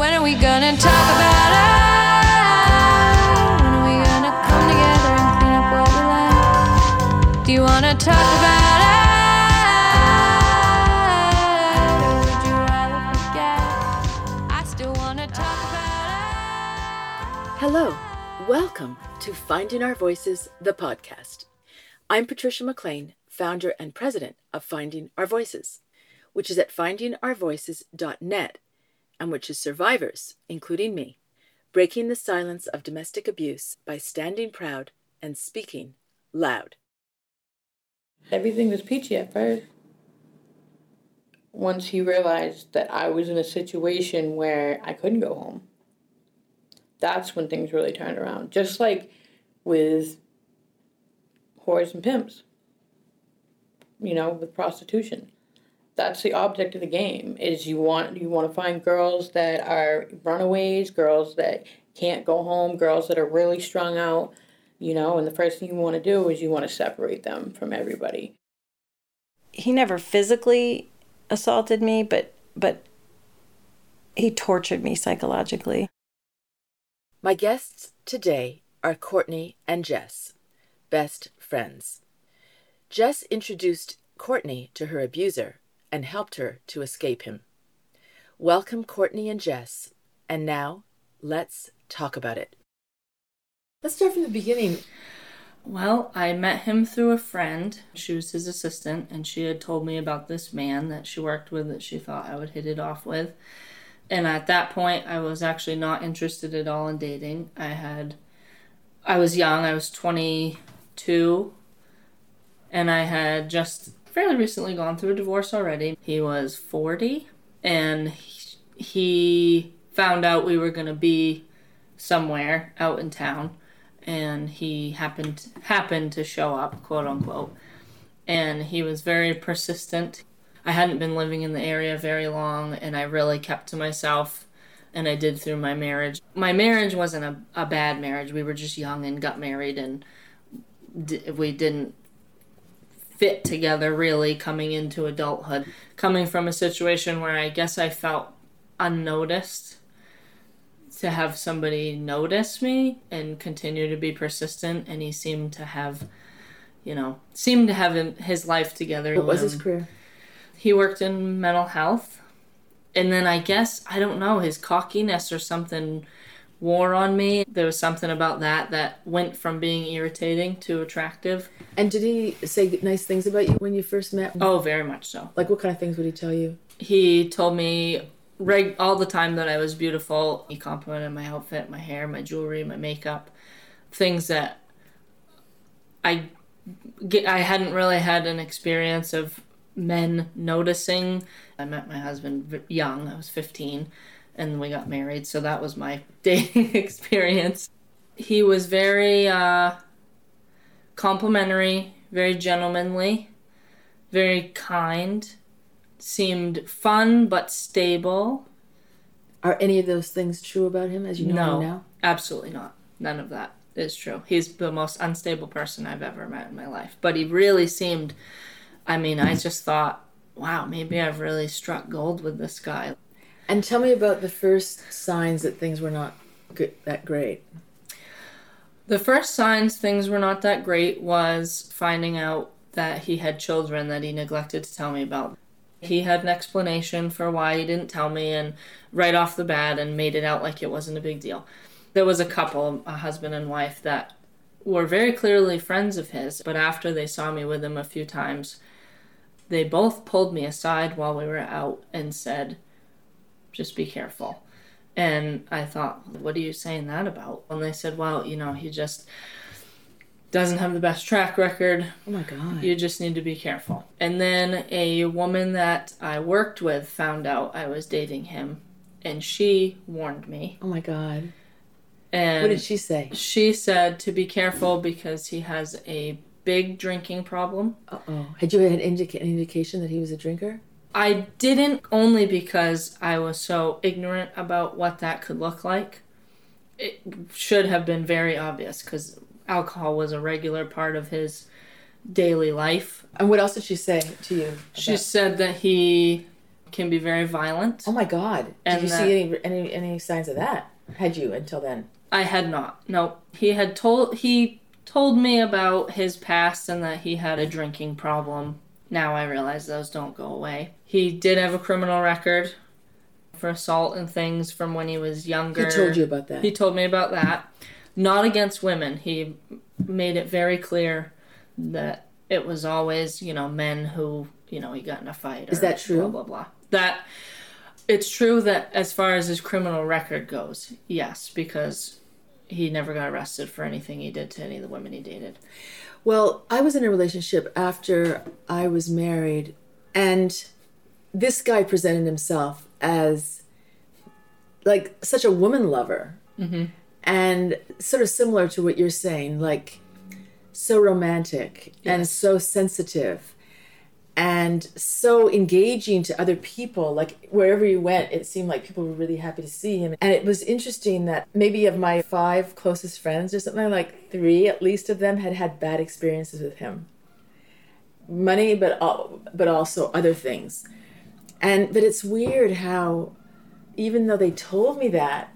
When are we gonna talk about it? When are we gonna come together and clean up what we left? Do you wanna talk about it? Hello, welcome to Finding Our Voices, the podcast. I'm Patricia McLean, founder and president of Finding Our Voices, which is at findingourvoices.net and which is survivors, including me, breaking the silence of domestic abuse by standing proud and speaking loud. Everything was peachy at first. Once he realized that I was in a situation where I couldn't go home, that's when things really turned around. Just like with whores and pimps, you know, with prostitution. That's the object of the game. Is you want you want to find girls that are runaways, girls that can't go home, girls that are really strung out, you know. And the first thing you want to do is you want to separate them from everybody. he never physically assaulted me, but but he tortured me psychologically. My guests today are Courtney and Jess, best friends. Jess introduced Courtney to her abuser and helped her to escape him. Welcome, Courtney and Jess. And now, let's talk about it. Let's start from the beginning. Well, I met him through a friend. She was his assistant, and she had told me about this man that she worked with that she thought I would hit it off with. And at that point, I was actually not interested at all in dating. I had, I was young, I was 22, and I had just fairly recently gone through a divorce already. He was 40, and he, found out we were going to be somewhere out in town and he happened happened to show up, quote unquote. And he was very persistent. I hadn't been living in the area very long, and I really kept to myself, and I did through my marriage. My marriage wasn't a, a bad marriage. We were just young and got married, and d- we didn't fit together really coming into adulthood. Coming from a situation where I guess I felt unnoticed to have somebody notice me and continue to be persistent and he seemed to have you know seemed to have his life together What was his Um, career? he worked in mental health and then i guess i don't know his cockiness or something wore on me there was something about that that went from being irritating to attractive And did he say nice things about you when you first met? oh very much so Like what kind of things would he tell you? he told me reg- all the time that I was beautiful. He complimented my outfit, my hair, my jewelry, my makeup, things that I get. I hadn't really had an experience of men noticing. I met my husband young. I was 15 and we got married, so that was my dating experience. He was very uh complimentary, very gentlemanly, very kind seemed fun but stable. Are any of those things true about him as you know No, him now? absolutely not. None of that is true. He's the most unstable person I've ever met in my life. But he really seemed, I mean, I just thought, wow, maybe I've really struck gold with this guy. And tell me about the first signs that things were not good, that great. The first signs things were not that great was finding out that he had children that he neglected to tell me about. He had an explanation for why he didn't tell me, and right off the bat, and made it out like it wasn't a big deal. There was a couple, a husband and wife, that were very clearly friends of his, but after they saw me with him a few times, they both pulled me aside while we were out and said, just be careful. And I thought, what are you saying that about? And they said, well, you know, he just doesn't have the best track record. Oh my god. You just need to be careful. And then a woman that I worked with found out I was dating him, and she warned me. oh my god. And What did she say? she said to be careful because he has a big drinking problem. Uh oh. Had you had indica- an indication that he was a drinker? I didn't only because I was so ignorant about what that could look like. It should have been very obvious because alcohol was a regular part of his daily life. And what else did she say to you? She about- said that he can be very violent. Oh my God! Did And you see any any any signs of that? Had you until then? I had not. No, he had told he told me about his past and that he had a drinking problem. Now I realize those don't go away. He did have a criminal record for assault and things from when he was younger. He told you about that. He told me about that. Not against women. He made it very clear that it was always, you know, men who, you know, he got in a fight. Or Is that true? Blah blah blah. That it's true that as far as his criminal record goes, yes, because he never got arrested for anything he did to any of the women he dated. Well, I was in a relationship after I was married, and this guy presented himself as like such a woman lover, mm-hmm. and sort of similar to what you're saying, like so romantic and so sensitive and so engaging to other people like wherever he went it seemed like people were really happy to see him. And it was interesting that maybe of my five closest friends or something like three at least of them had had bad experiences with him. Money but but also other things. And but it's weird how even though they told me that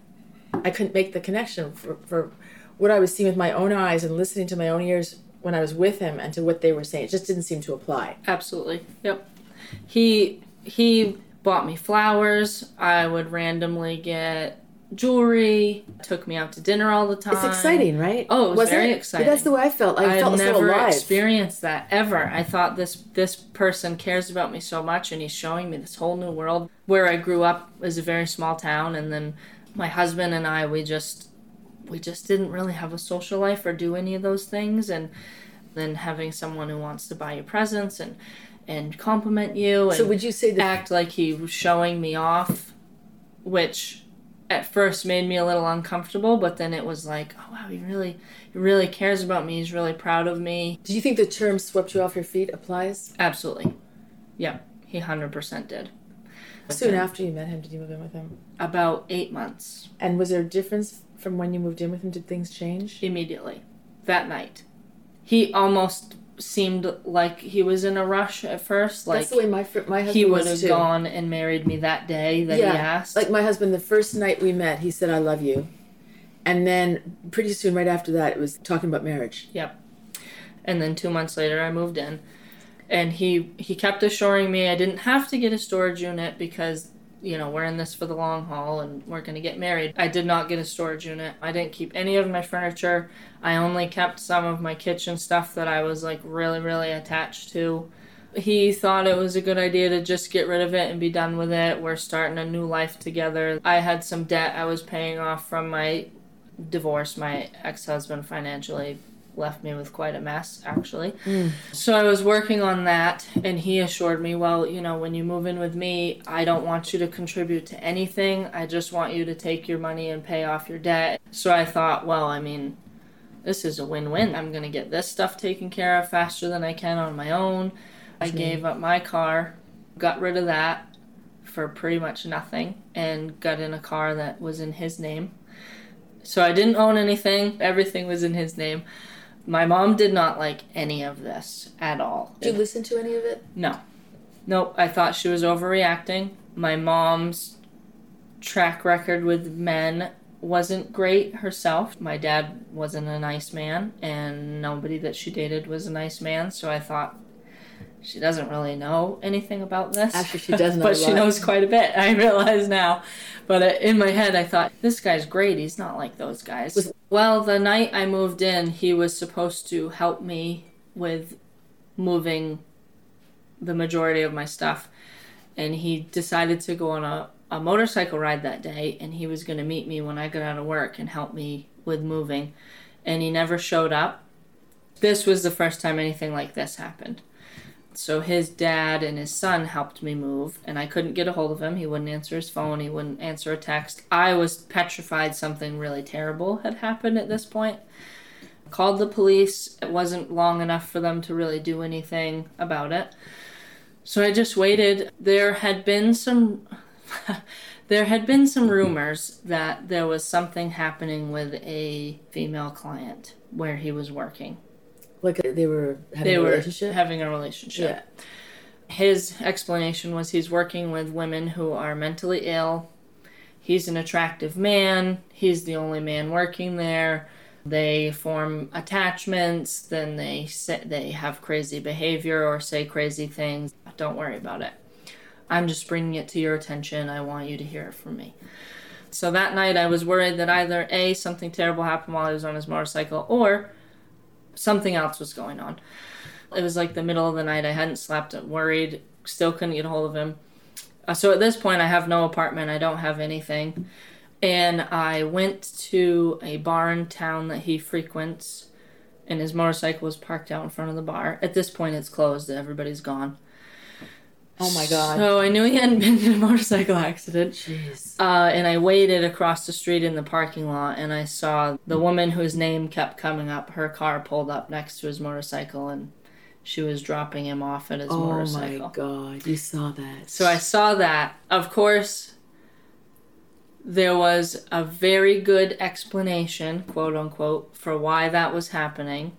i couldn't make the connection for, for what i was seeing with my own eyes and listening to my own ears when i was with him and to what they were saying it just didn't seem to apply Absolutely. Yep. He he bought me flowers. I would randomly get jewelry. Took me out to dinner all the time. It's exciting, right? Oh, it was Wasn't very it? exciting. That's the way I felt. I I've felt so never alive. experienced that ever. I thought this this person cares about me so much, and he's showing me this whole new world. Where I grew up is a very small town, and then my husband and I, we just we just didn't really have a social life or do any of those things, and then having someone who wants to buy you presents and and compliment you and so would you say that act like he was showing me off, which at first made me a little uncomfortable, but then it was like, oh wow, he really he really cares about me. He's really proud of me. do you think the term swept you off your feet applies? Absolutely. Yeah, he 100% did. Soon after you met him, did you move in with him? About 8 months And was there a difference from when you moved in with him? Did things change? immediately that night. He almost seemed like he was in a rush at first, like That's the way my fr- my husband he would was have gone and married me that day that he asked. Like my husband, the first night we met, he said, "I love you," and then pretty soon, right after that, it was talking about marriage. Yep. And then two months later, I moved in, and he he kept assuring me I didn't have to get a storage unit because you know we're in this for the long haul and we're gonna get married. I did not get a storage unit. I didn't keep any of my furniture. I only kept some of my kitchen stuff that I was like really really attached to. He thought it was a good idea to just get rid of it and be done with it. We're starting a new life together. I had some debt I was paying off from my divorce. My ex husband financially left me with quite a mess, actually. Mm. So I was working on that, and he assured me, well, you know, when you move in with me, I don't want you to contribute to anything. I just want you to take your money and pay off your debt. So I thought, well, I mean, this is a win win. I'm going to get this stuff taken care of faster than I can on my own. I gave up my car, got rid of that for pretty much nothing, and got in a car that was in his name. So I didn't own anything, everything was in his name. My mom did not like any of this at all. Did you listen to any of it? No. Nope. I thought she was overreacting. My mom's track record with men wasn't great herself. My dad wasn't a nice man, and nobody that she dated was a nice man, so I thought she doesn't really know anything about this. Actually, she does know but a she knows quite a bit. I realize now. But uh, in my head, I thought, this guy's great. He's not like those guys. Was- well, the night I moved in, he was supposed to help me with moving the majority of my stuff. And he decided to go on a, a motorcycle ride that day, and he was going to meet me when I got out of work and help me with moving. And he never showed up. This was the first time anything like this happened. So his dad and his son helped me move, and I couldn't get a hold of him. He wouldn't answer his phone, he wouldn't answer a text. I was petrified something really terrible had happened at this point. Called the police. It wasn't long enough for them to really do anything about it. So I just waited. There had been some there had been some rumors that there was something happening with a female client where he was working. Like uh, they were having They a were relationship. having a relationship. yeah. His explanation was he's working with women who are mentally ill. He's an attractive man. He's the only man working there. They form attachments, then they say, they have crazy behavior or say crazy things. Don't worry about it. I'm just bringing it to your attention. I want you to hear it from me. So that night, I was worried that either A, something terrible happened while he was on his motorcycle, or something else was going on. It was like the middle of the night. I hadn't slept, worried, still couldn't get a hold of him. Uh, so at this point, I have no apartment, I don't have anything. And I went to a bar in town that he frequents, and his motorcycle was parked out in front of the bar. At this point, it's closed, everybody's gone. Oh my god. So I knew he hadn't been in a motorcycle accident. Jeez. Uh, and I waited across the street in the parking lot, and I saw the woman whose name kept coming up. Her car pulled up next to his motorcycle, and she was dropping him off at his Oh motorcycle. Oh my god. You saw that. So I saw that. Of course, there was a very good explanation, quote unquote, for why that was happening.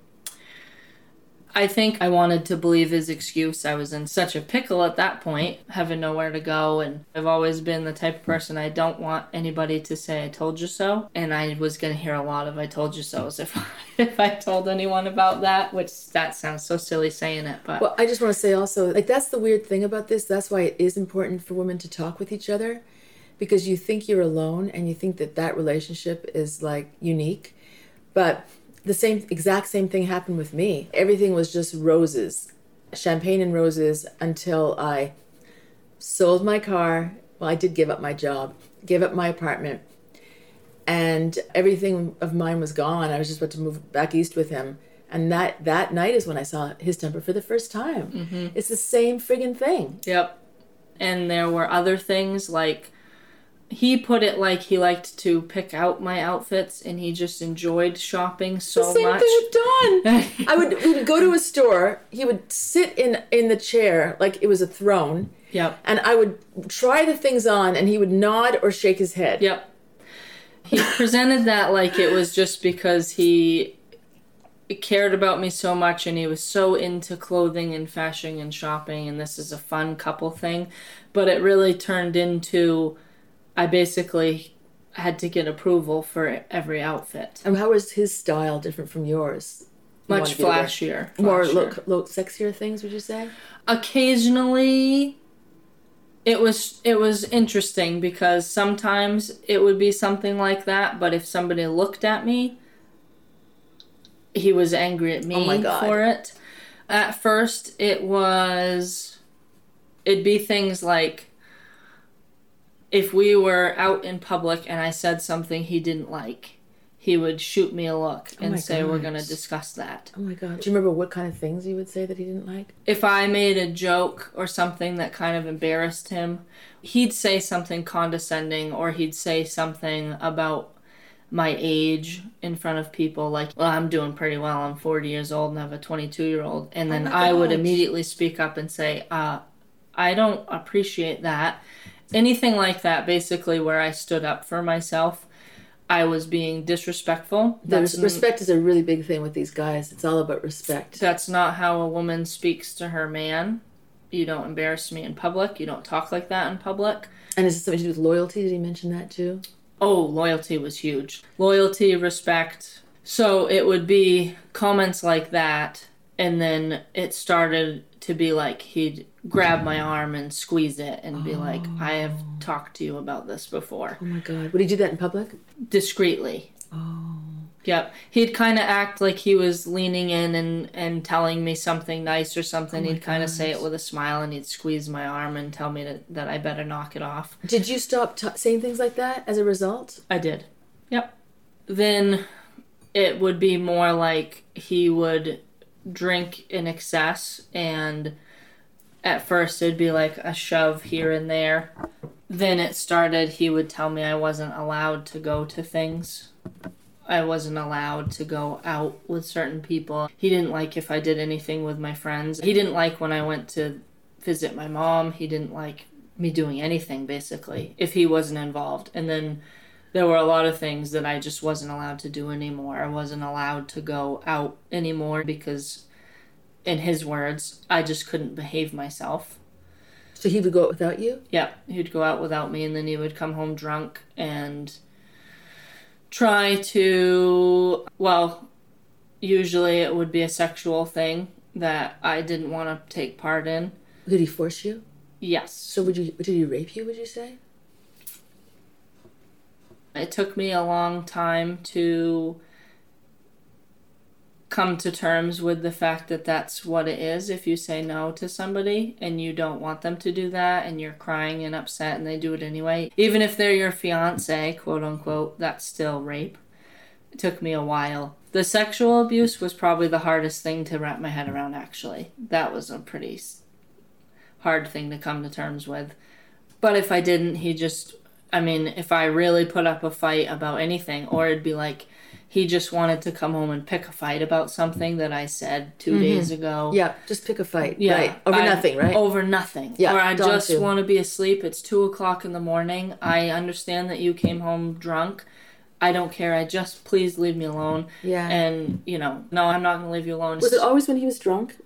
I think I wanted to believe his excuse. I was in such a pickle at that point, having nowhere to go. And I've always been the type of person I don't want anybody to say, I told you so. And I was going to hear a lot of I told you so's if, if I told anyone about that, which that sounds so silly saying it. But Well, I just want to say also, like, that's the weird thing about this. That's why it is important for women to talk with each other because you think you're alone and you think that that relationship is like unique. But the same exact same thing happened with me. Everything was just roses, champagne and roses until I sold my car. Well, I did give up my job, gave up my apartment, and everything of mine was gone. I was just about to move back east with him. And that that night is when I saw his temper for the first time. Mm-hmm. It's the same friggin' thing. Yep. And there were other things like he put it like he liked to pick out my outfits and he just enjoyed shopping so the same much. thing with Don. I would we would go to a store. He would sit in in the chair like it was a throne, Yep. and I would try the things on, and he would nod or shake his head. Yep. He presented that like it was just because he cared about me so much and he was so into clothing and fashion and shopping and this is a fun couple thing. But it really turned into I basically had to get approval for every outfit. And how was his style different from yours? You Much to flashier. More look, look sexier things, would you say? occasionally it was it was interesting because sometimes it would be something like that but if somebody looked at me he was angry at me Oh for it at first it was it'd be things like if we were out in public and i said something he didn't like he would shoot me a look and my say we're going to discuss that Oh my god! Do you remember what kind of things he would say that he didn't like? if I made a joke or something that kind of embarrassed him, he'd say something condescending or he'd say something about my age in front of people like, well, I'm doing pretty well. I'm 40 years old and I have a 22 year old. And then Oh I would immediately speak up and say, uh, I don't appreciate that. Anything like that, basically, where I stood up for myself. I was being disrespectful. That's respect is a really big thing with these guys. It's all about respect. that's not how a woman speaks to her man. You don't embarrass me in public. You don't talk like that in public. And is it something to do with loyalty? Did he mention that too? Oh, loyalty was huge. Loyalty, respect. So it would be comments like that, and then it started to be like he'd grab my arm and squeeze it and be like, oh. I have talked to you about this before. Oh my god! Would he do that in public? Discreetly. Oh. Yep. He'd kind of act like he was leaning in and, and telling me something nice or something. Oh he'd kind of say it with a smile and he'd squeeze my arm and tell me to, that I better knock it off. Did you stop t- saying things like that as a result? I did. Yep. Then it would be more like he would drink in excess and at first it'd be like a shove here and there. Then it started he would tell me I wasn't allowed to go to things. I wasn't allowed to go out with certain people. He didn't like if I did anything with my friends. He didn't like when I went to visit my mom. He didn't like me doing anything basically if he wasn't involved. And then there were a lot of things that I just wasn't allowed to do anymore. I wasn't allowed to go out anymore because in his words, I just couldn't behave myself. So he would go out without you? Yeah, he'd go out without me and then he would come home drunk and try to, well, usually it would be a sexual thing that I didn't want to take part in. Did he force you? Yes. So would you did he rape you, would you say? It took me a long time to come to terms with the fact that that's what it is if you say no to somebody and you don't want them to do that and you're crying and upset and they do it anyway. Even if they're your fiance, quote unquote, that's still rape. It took me a while. The sexual abuse was probably the hardest thing to wrap my head around, actually. That was a pretty hard thing to come to terms with. But if I didn't, he just, I mean, if I really put up a fight about anything, or it'd be like, he just wanted to come home and pick a fight about something that I said 2 mm-hmm. days ago. Yeah, just pick a fight. Yeah, Right. Over I- nothing, right? Over nothing. Yeah, Or I just too. want to be asleep. It's two o'clock in the morning. I understand that you came home drunk. I don't care. I just please leave me alone. Yeah. And you know, no, I'm not gonna leave you alone. was it always when he was drunk?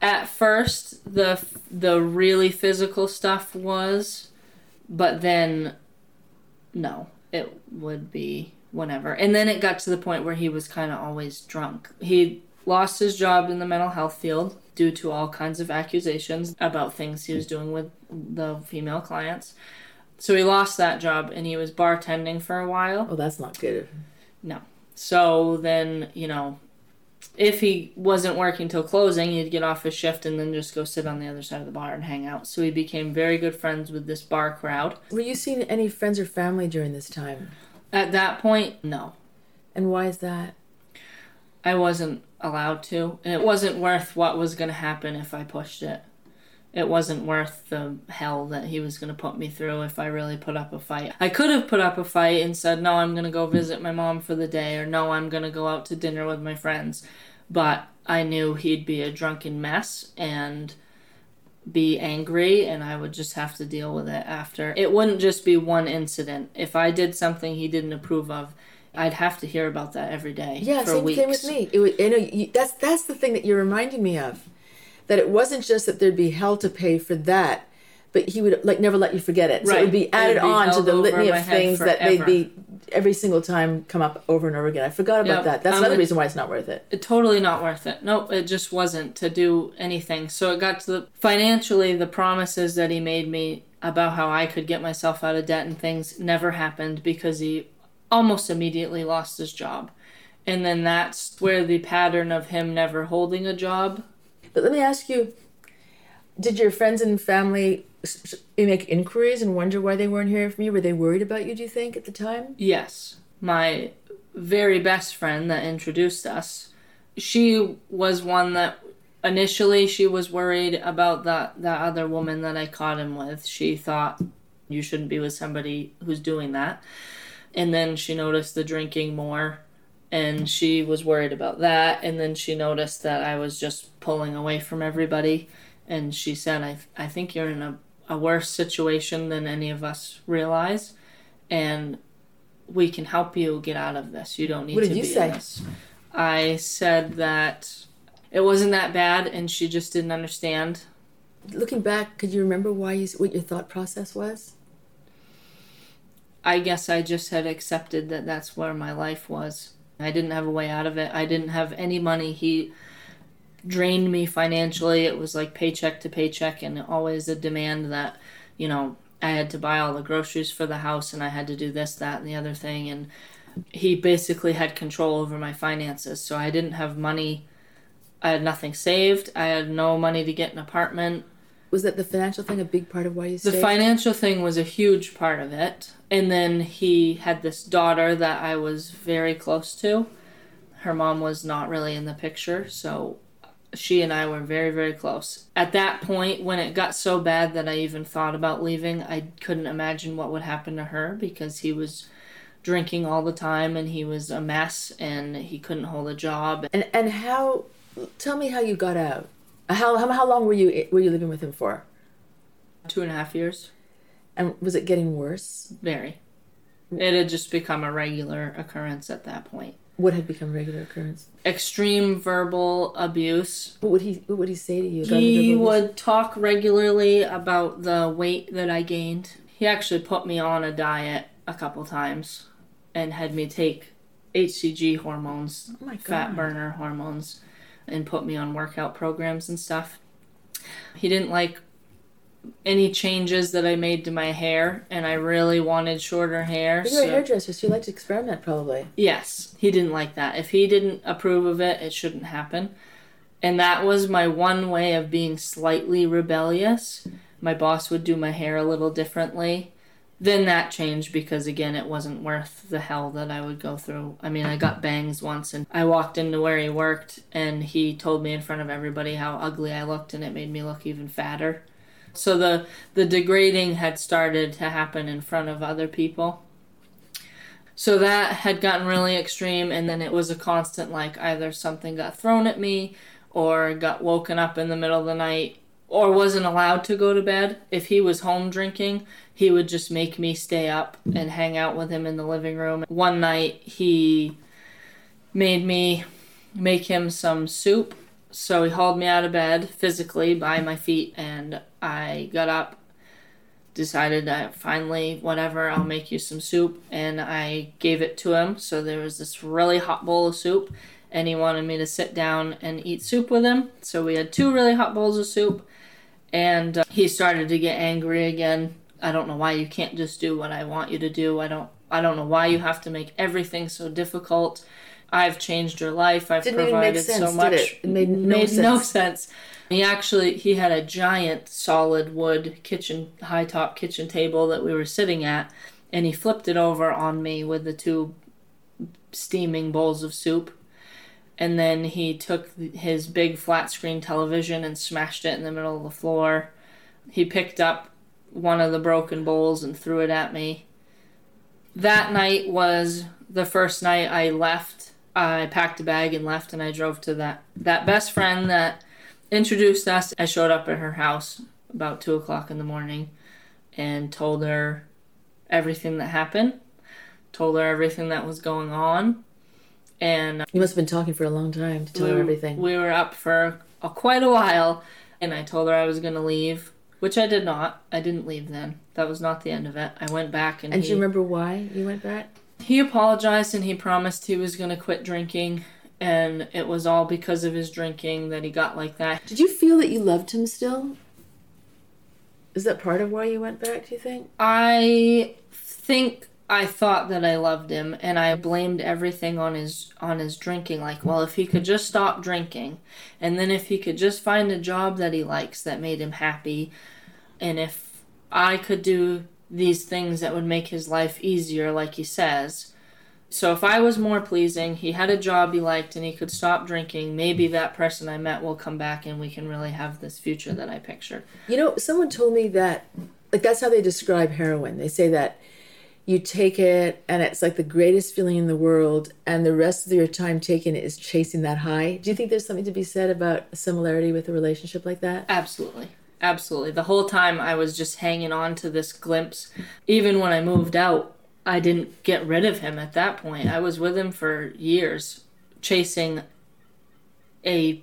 At first, the the really physical stuff was, but then, no, it would be whenever. And then it got to the point where he was kind of always drunk. He lost his job in the mental health field due to all kinds of accusations about things he was doing with the female clients. So he lost that job and he was bartending for a while. Oh, that's not good. No. So then, you know, if he wasn't working till closing, he'd get off his shift and then just go sit on the other side of the bar and hang out. So he became very good friends with this bar crowd. Were you seeing any friends or family during this time? At that point, no. And why is that? I wasn't allowed to. And it wasn't worth what was going to happen if I pushed it. It wasn't worth the hell that he was going to put me through if I really put up a fight. I could have put up a fight and said, no, I'm going to go visit my mom for the day, or no, I'm going to go out to dinner with my friends. But I knew he'd be a drunken mess and be angry, and I would just have to deal with it after. It wouldn't just be one incident. If I did something he didn't approve of, I'd have to hear about that every day Yeah, same weeks. thing with me. It was, you know, you, that's that's the thing that you're reminding me of. That it wasn't just that there'd be hell to pay for that, but he would like never let you forget it. So it would be added be on to the litany of things that they'd be every single time come up over and over again. I forgot about Yep. that. That's I'm another reason why it's not worth it. it, totally not worth it. Nope, it just wasn't to do anything. So it got to the financially the promises that he made me about how I could get myself out of debt and things never happened because he almost immediately lost his job. And then that's where the pattern of him never holding a job. But let me ask you: Did your friends and family make inquiries and wonder why they weren't hearing from you? Were they worried about you? Do you think at the time? Yes, my very best friend that introduced us, she was one that initially she was worried about that that other woman that I caught him with. She thought you shouldn't be with somebody who's doing that. And then she noticed the drinking more and she was worried about that and then she noticed that I was just pulling away from everybody and she said I I think you're in a, a worse situation than any of us realize and we can help you get out of this. You don't need to. What to did you say? I said that it wasn't that bad and she just didn't understand. Looking back, could you remember why you what your thought process was? I guess I just had accepted that that's where my life was. I didn't have a way out of it. I didn't have any money. He drained me financially. It was like paycheck to paycheck and always a demand that, you know, I had to buy all the groceries for the house and I had to do this, that, and the other thing. And he basically had control over my finances. So I didn't have money. I had nothing saved. I had no money to get an apartment. Was that the financial thing a big part of why you The financial thing was a huge part of it. And then he had this daughter that I was very close to. Her mom was not really in the picture, so she and I were very, very close. At that point, when it got so bad that I even thought about leaving, I couldn't imagine what would happen to her because he was drinking all the time and he was a mess and he couldn't hold a job. and and how? Tell me how you got out. How how, how long were you were you living with him for? Two and a half years. And was it getting worse? Very. It had just become a regular occurrence at that point. What had become regular occurrence? Extreme verbal abuse. What would he What would he say to you? He the verbal abuse? would talk regularly about the weight that I gained. He actually put me on a diet a couple times and had me take HCG hormones, Oh fat burner hormones, and put me on workout programs and stuff. He didn't like any changes that I made to my hair, and I really wanted shorter hair. You're a hairdresser, so you like to experiment, probably. Yes, he didn't like that. If he didn't approve of it, it shouldn't happen. And that was my one way of being slightly rebellious. My boss would do my hair a little differently. Then that changed because, again, it wasn't worth the hell that I would go through. I mean, I got bangs once and I walked into where he worked and he told me in front of everybody how ugly I looked and it made me look even fatter. So the, the degrading had started to happen in front of other people. So that had gotten really extreme, and then it was a constant like either something got thrown at me, or got woken up in the middle of the night, or wasn't allowed to go to bed. If he was home drinking, he would just make me stay up and hang out with him in the living room. One night, he made me make him some soup. So he hauled me out of bed physically by my feet, and I got up decided that finally, whatever, I'll make you some soup. And I gave it to him. So there was this really hot bowl of soup, and he wanted me to sit down and eat soup with him. So we had two really hot bowls of soup, and uh, he started to get angry again. I don't know why you can't just do what I want you to do. I don't. I don't know why you have to make everything so difficult. I've changed your life. I've Didn't provided sense, so much. it? It made no made no sense. sense. He actually he had a giant solid wood kitchen high top kitchen table that we were sitting at and he flipped it over on me with the two steaming bowls of soup. And then he took his big flat screen television and smashed it in the middle of the floor. He picked up one of the broken bowls and threw it at me. That night was the first night I left. I packed a bag and left, and I drove to that that best friend that introduced us. I showed up at her house about two o'clock in the morning, and told her everything that happened. Told her everything that was going on, and You must have been talking for a long time to tell her everything. We were up for a, quite a while, and I told her I was going to leave, which I did not. I didn't leave then. That was not the end of it. I went back and, and he, do you remember why you went back? He apologized and he promised he was going to quit drinking, and it was all because of his drinking that he got like that. Did you feel that you loved him still? Is that part of why you went back, do you think? I think I thought that I loved him and I blamed everything on his on his drinking like well if he could just stop drinking and then if he could just find a job that he likes that made him happy and if I could do these things that would make his life easier like he says so if I was more pleasing, he had a job he liked and he could stop drinking, maybe that person I met will come back and we can really have this future that I picture. You know, someone told me that, like, that's how they describe heroin. They say that you take it and it's like the greatest feeling in the world, and the rest of your time taken is chasing that high. Do you think there's something to be said about a similarity with a relationship like that? Absolutely. Absolutely. The whole time I was just hanging on to this glimpse. Even when I moved out, I didn't get rid of him at that point. I was with him for years, chasing a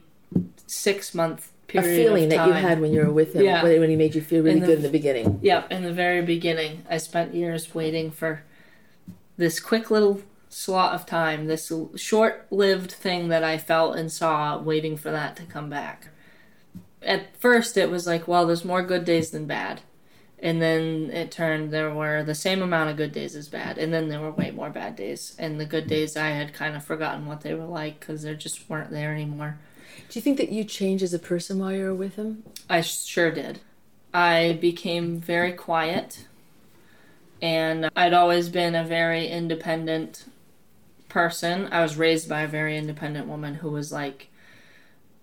six month period. A feeling that you had when you were with him, Yeah. when he made you feel really In the- good in the beginning. Yep, in the very beginning, I spent years waiting for this quick little slot of time, this short lived thing that I felt and saw, waiting for that to come back. At first, it was like, well, there's more good days than bad. And then it turned, there were the same amount of good days as bad. And then there were way more bad days. And the good days, I had kind of forgotten what they were like because they just weren't there anymore. Do you think that you changed as a person while you were with him? I sure did. I became very quiet, and I'd always been a very independent person. I was raised by a very independent woman who was like,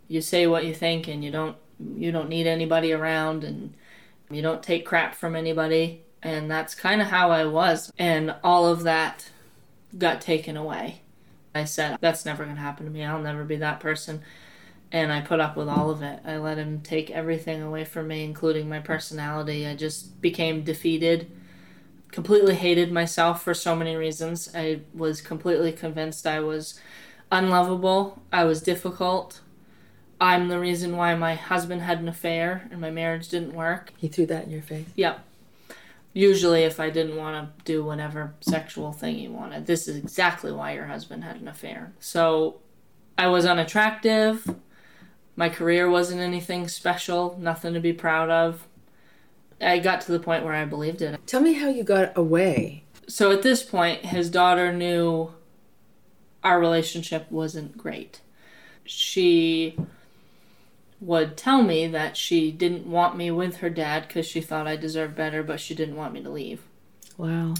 "You say what you think, and you don't you don't need anybody around, and you don't take crap from anybody." And that's kind of how I was, and all of that got taken away. I said, "That's never gonna happen to me. I'll never be that person." and I put up with all of it. I let him take everything away from me, including my personality. I just became defeated, completely hated myself for so many reasons. I was completely convinced I was unlovable, I was difficult. I'm the reason why my husband had an affair and my marriage didn't work. He threw that in your face. Yep. Usually, if I didn't want to do whatever sexual thing he wanted, this is exactly why your husband had an affair. So I was unattractive. My career wasn't anything special, nothing to be proud of. I got to the point where I believed it. Tell me how you got away. So at this point, his daughter knew our relationship wasn't great. She would tell me that she didn't want me with her dad because she thought I deserved better, but she didn't want me to leave. Wow.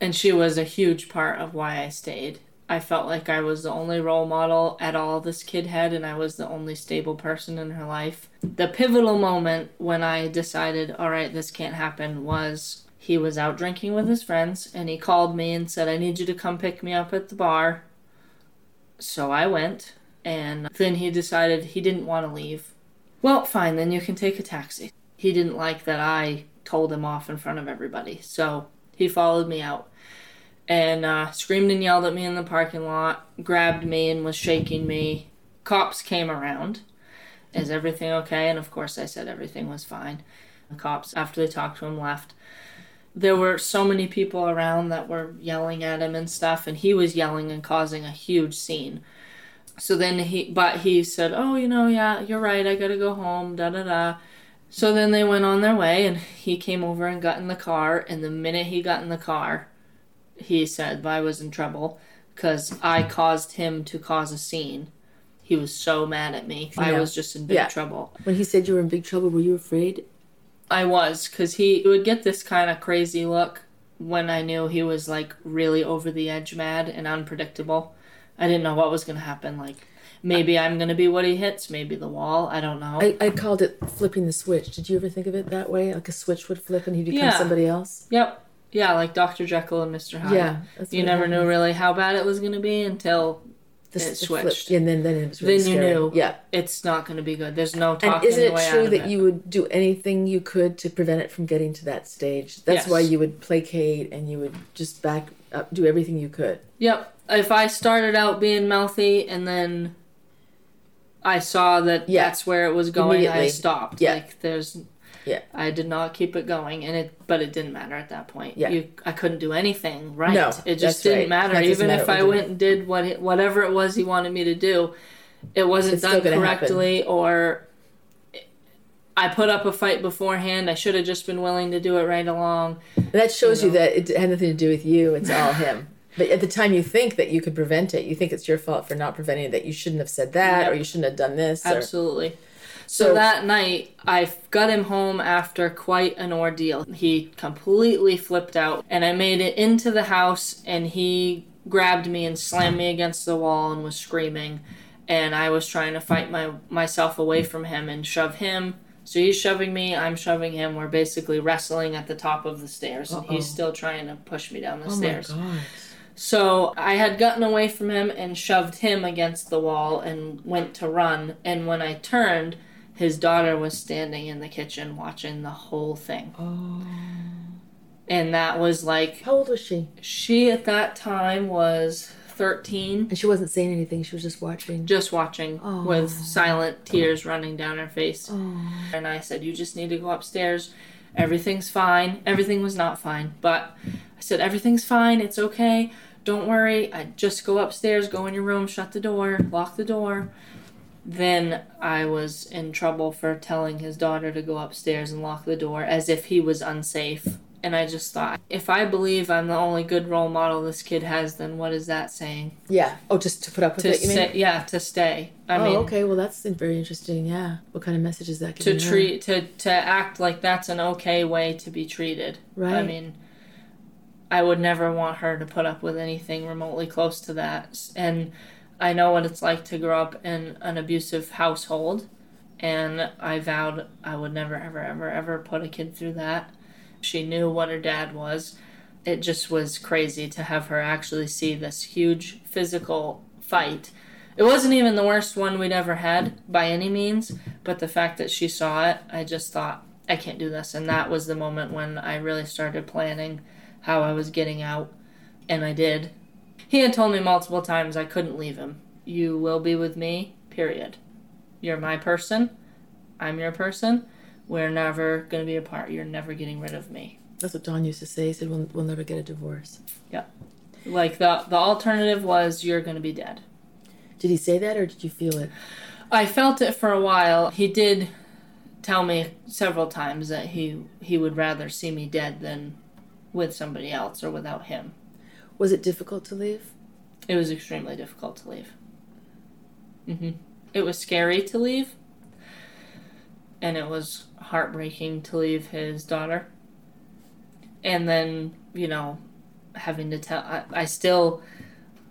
And she was a huge part of why I stayed. I felt like I was the only role model at all this kid had, and I was the only stable person in her life. The pivotal moment when I decided, all right, this can't happen, was he was out drinking with his friends, and he called me and said, I need you to come pick me up at the bar. So I went, and then he decided he didn't want to leave. Well, fine, then you can take a taxi. He didn't like that I told him off in front of everybody, so he followed me out and uh, screamed and yelled at me in the parking lot, grabbed me and was shaking me. Cops came around. Is everything okay? And of course, I said everything was fine. The cops, after they talked to him, left. There were so many people around that were yelling at him and stuff, and he was yelling and causing a huge scene. So then he, but he said, Oh, you know, yeah, you're right, I gotta go home, da da da. So then they went on their way, and he came over and got in the car, and the minute he got in the car, he said I was in trouble because I caused him to cause a scene. He was so mad at me. I was just in big Yeah. trouble. When he said you were in big trouble, were you afraid? I was because he would get this kind of crazy look when I knew he was like really over the edge mad and unpredictable. I didn't know what was going to happen. Like maybe I'm going to be what he hits, maybe the wall. I don't know. I, I called it flipping the switch. Did you ever think of it that way? Like a switch would flip and he'd become Yeah. somebody else? yep. Yeah, like Dr. Jekyll and Mr. Hyde. Yeah. You never happened. knew really how bad it was going to be until The- it the switched. And then, then it was really Then you scary. knew. Yeah. it's not going to be good. There's no And talking isn't the it true that it. you would do anything you could to prevent it from getting to that stage? That's Yes. why you would placate and you would just back up, do everything you could. Yep. If I started out being mouthy and then I saw that Yeah. that's where it was going, I stopped. Yeah. Like there's Yeah. I did not keep it going and it but it didn't matter at that point. Yeah. You I couldn't do anything right. No, it just didn't right. matter. Even matter if I went and did what it, whatever it was he wanted me to do, it wasn't It's done gonna happen. correctly or I put up a fight beforehand. I should have just been willing to do it right along. That shows you, You that it had nothing to do with you. It's all him. But at the time, you think that you could prevent it. You think it's your fault for not preventing it. That you shouldn't have said that, Yep. or you shouldn't have done this. Or, Absolutely. So, So- that night, I got him home after quite an ordeal. He completely flipped out, and I made it into the house, and he grabbed me and slammed me against the wall and was screaming. And I was trying to fight my myself away from him and shove him. So he's shoving me, I'm shoving him. We're basically wrestling at the top of the stairs, and he's still trying to push me down the oh stairs. my god! So I had gotten away from him and shoved him against the wall and went to run. And when I turned, his daughter was standing in the kitchen watching the whole thing. Oh, And that was like, how old was she? she at that time was 13, And she wasn't saying anything. She was just watching. just watching Oh. with silent tears running down her face. Oh, And I said, You just need to go upstairs. Everything's fine. Everything was not fine. But I said, Everything's fine. It's okay. Don't worry. I just go upstairs, go in your room, shut the door, lock the door. Then I was in trouble for telling his daughter to go upstairs and lock the door as if he was unsafe. And I just thought, if I believe I'm the only good role model this kid has, then what is that saying? yeah. Oh, just to put up with To it. You say, yeah, to stay. I oh, mean, okay. Well, that's very interesting. Yeah. What kind of message is that? to treat to to act like that's an okay way to be treated. Right. I mean, I would never want her to put up with anything remotely close to that. And I know what it's like to grow up in an abusive household, and I vowed I would never ever ever ever put a kid through that. She knew what her dad was. It just was crazy to have her actually see this huge physical fight. It wasn't even the worst one we'd ever had by any means, but the fact that she saw it, I just thought, I can't do this. And that was the moment when I really started planning how I was getting out, and I did. He had told me multiple times I couldn't leave him. You will be with me, period. You're my person. I'm your person. We're never going to be apart. You're never getting rid of me. That's what Don used to say. He said, "We'll, we'll never get a divorce." Yeah. Like the the alternative was you're going to be dead. Did he say that, or did you feel it? I felt it for a while. He did tell me several times that he he would rather see me dead than with somebody else or without him. Was it difficult to leave? It was extremely difficult to leave. hmm It was scary to leave, and it was heartbreaking to leave his daughter. And then, you know, having to tell, I, I still,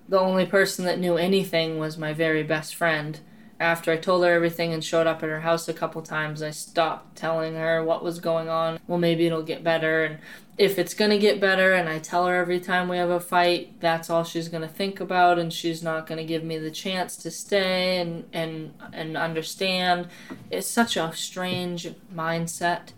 the only person that knew anything was my very best friend. After I told her everything and showed up at her house a couple times, I stopped telling her what was going on. Well, maybe it'll get better. And if it's going to get better and I tell her every time we have a fight, that's all she's going to think about and she's not going to give me the chance to stay and and and understand. It's such a strange mindset.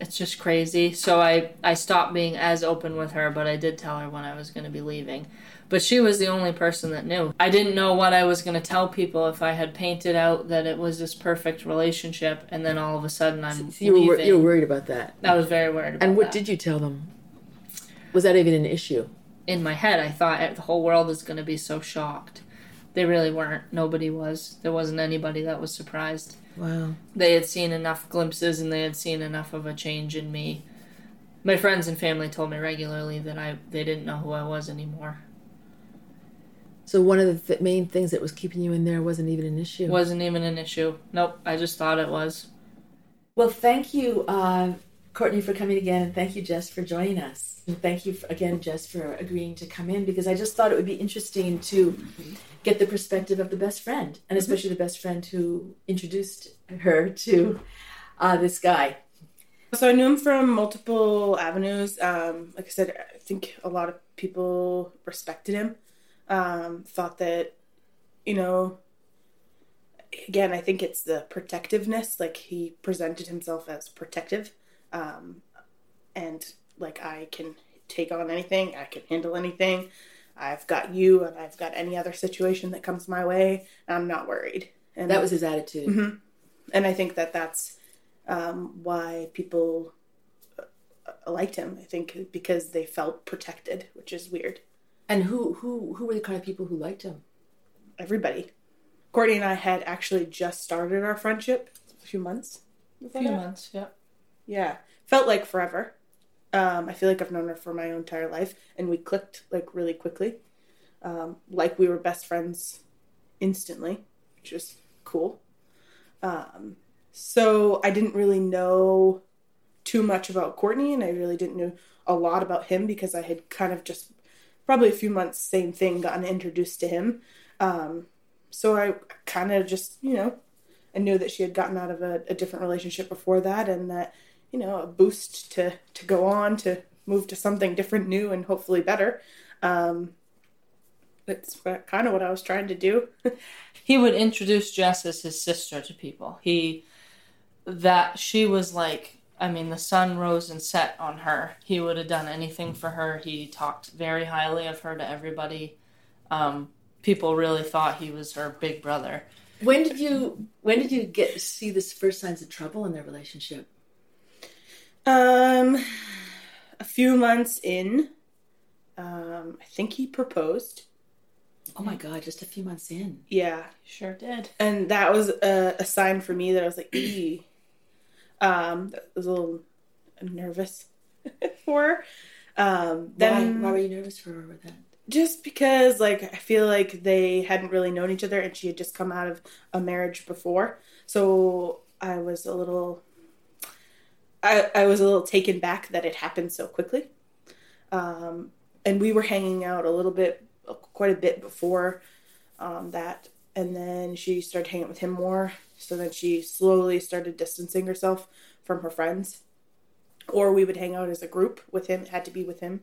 It's just crazy. So I I stopped being as open with her, but I did tell her when I was going to be leaving. But she was the only person that knew. I didn't know what I was going to tell people if I had painted out that it was this perfect relationship and then all of a sudden I'm So you were leaving. you were worried about that. I was very worried about And what that. did you tell them? Was that even an issue? in my head, I thought the whole world is going to be so shocked. They really weren't. Nobody was. There wasn't anybody that was surprised. Wow. They had seen enough glimpses and they had seen enough of a change in me. My friends and family told me regularly that I they didn't know who I was anymore. So one of the th- main things that was keeping you in there wasn't even an issue. Wasn't even an issue. Nope, I just thought it was. Well, thank you, uh, Courtney, for coming again, and thank you, Jess, for joining us. And thank you for, again, Jess, for agreeing to come in because I just thought it would be interesting to get the perspective of the best friend, and especially the best friend who introduced her to uh, this guy. So I knew him from multiple avenues. Um, like I said, I think a lot of people respected him. Um, thought that, you know, again, I think it's the protectiveness. Like he presented himself as protective, um, and like I can take on anything, I can handle anything. I've got you, and I've got any other situation that comes my way. I'm not worried. And That was his attitude. Mhm. and I think that that's um, why people uh, liked him. I think because they felt protected, which is weird. And who who who were the kind of people who liked him? Everybody, Courtney and I had actually just started our friendship a few months. A few months, yeah. Yeah, felt like forever. Um, I feel like I've known her for my entire life, and we clicked like really quickly, um, like we were best friends instantly, which was cool. Um, so I didn't really know too much about Courtney, and I really didn't know a lot about him because I had kind of just probably a few months, same thing, gotten introduced to him. Um, so I kind of just, you know, I knew that she had gotten out of a, a different relationship before that, and that you know a boost to to go on to move to something different, new, and hopefully better. Um, that's kind of what I was trying to do. he would introduce Jess as his sister to people. He that she was like I mean the sun rose and set on her. He would have done anything for her. He talked very highly of her to everybody. Um, people really thought he was her big brother. When did you when did you get see the first signs of trouble in their relationship? Um, a few months in, um, I think he proposed. Oh my god, just a few months in. Yeah, Sure did. and that was a, a sign for me that I was like, "Ee." um, I was a little nervous for. Um, then why, why were you nervous for her with that? just because like I feel like they hadn't really known each other and she had just come out of a marriage before. So I was a little I I was a little taken back that it happened so quickly. Um and we were hanging out a little bit quite a bit before um that and then she started hanging out with him more. So then she slowly started distancing herself from her friends. Or we would hang out as a group with him. It had to be with him.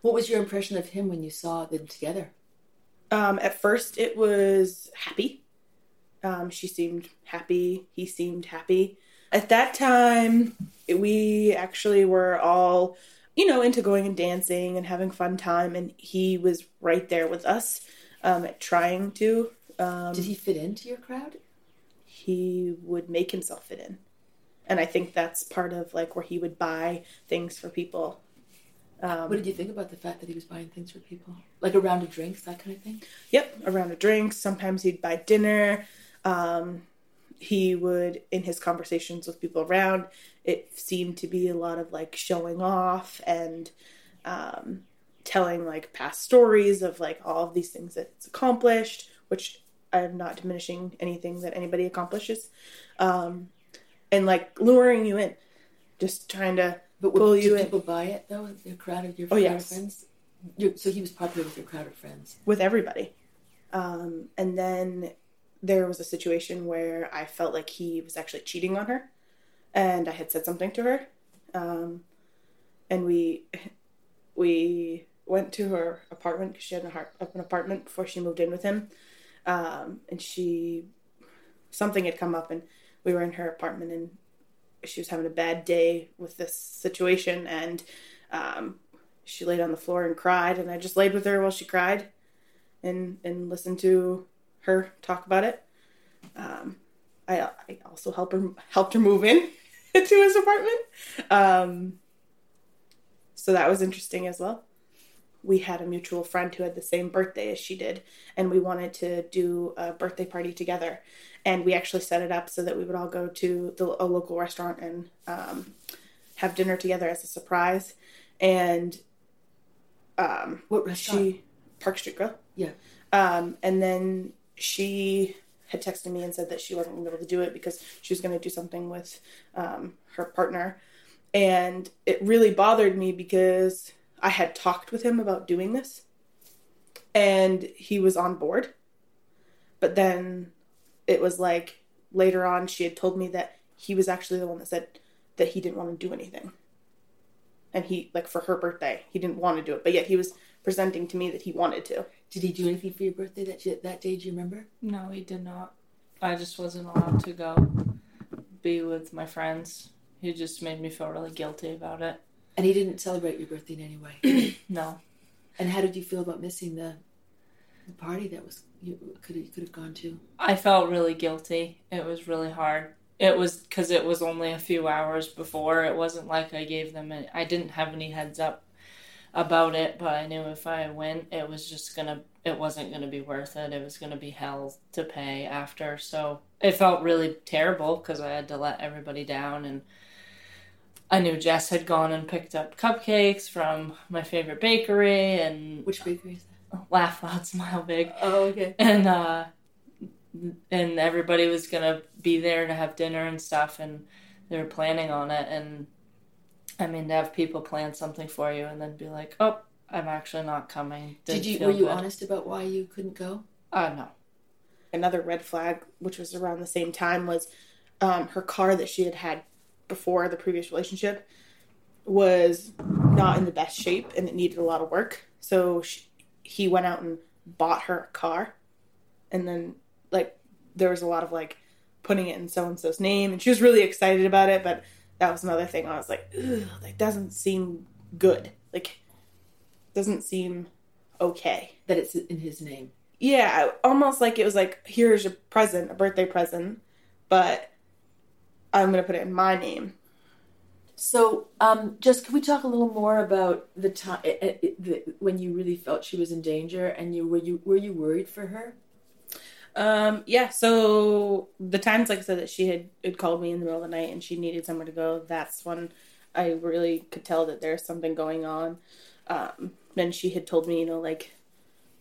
What was your impression of him when you saw them together? Um, at first, it was happy. Um, she seemed happy. He seemed happy. At that time, we actually were all you know, into going and dancing and having fun time. And he was right there with us, um, trying to. Um, Did he fit into your crowd? He would make himself fit in. And I think that's part of like where he would buy things for people. Um, What did you think about the fact that he was buying things for people, like a round of drinks, that kind of thing? Yep, a round of drinks. Sometimes he'd buy dinner. Um, he would, in his conversations with people around, it seemed to be a lot of like showing off and um, telling like past stories of like all of these things that it's accomplished, which I'm not diminishing anything that anybody accomplishes, um, and like luring you in, just trying to But would, pull you in people buy it though? Your crowd of your Oh, yes. friends. you so he was popular with your crowd of friends. with everybody. Um, and then there was a situation where I felt like he was actually cheating on her, and I had said something to her, um, and we we went to her apartment because she had an, an apartment before she moved in with him, um, and she something had come up, and we were in her apartment, and she was having a bad day with this situation, and um, she laid on the floor and cried, and I just laid with her while she cried and and listen to her talk about it. Um, I I also helped her helped her move in to his apartment. Um, so that was interesting as well. We had a mutual friend who had the same birthday as she did, and we wanted to do a birthday party together. And we actually set it up so that we would all go to the, a local restaurant and um, have dinner together as a surprise. And um, What restaurant? she Park Street Grill. Yeah. Um, and then she had texted me and said that she wasn't going to be able to do it because she was going to do something with um, her partner. And it really bothered me because I had talked with him about doing this and he was on board. But then it was like later on, she had told me that he was actually the one that said that he didn't want to do anything. And he, like for her birthday, he didn't want to do it, but yet he was presenting to me that he wanted to. Did he do anything for your birthday that you, that day? Do you remember? No, he did not. I just wasn't allowed to go be with my friends. He just made me feel really guilty about it. And he didn't celebrate your birthday in any way. No. and how did you feel about missing the, the party that was you could you could have gone to? I felt really guilty. It was really hard. It was because it was only a few hours before. It wasn't like I gave them. Any, I didn't have any heads up about it, but I knew if I went, it was just gonna. It wasn't gonna be worth it. It was gonna be hell to pay after. So it felt really terrible because I had to let everybody down, and I knew Jess had gone and picked up cupcakes from my favorite bakery and Which bakery is that? laugh loud, smile big Oh, okay. and uh and everybody was gonna be there to have dinner and stuff and they were planning on it and i mean to have people plan something for you and then be like oh i'm actually not coming Did Didn't you were you good. honest about why you couldn't go? uh no another red flag, which was around the same time, was um, her car that she had had before the previous relationship was not in the best shape and it needed a lot of work. So she, he went out and bought her a car, and then like there was a lot of like putting it in so and so's name, and she was really excited about it. But that was another thing. I was like, that doesn't seem good. Like, doesn't seem okay. That it's in his name. Yeah, almost like it was like, here's your present, a birthday present, but I'm gonna put it in my name. So, um, just can we talk a little more about the time the, when you really felt she was in danger, and you were you were you worried for her? Um, yeah, so the times, like I said, that she had, had called me in the middle of the night and she needed somewhere to go, that's when I really could tell that there's something going on. Um, then she had told me, you know, like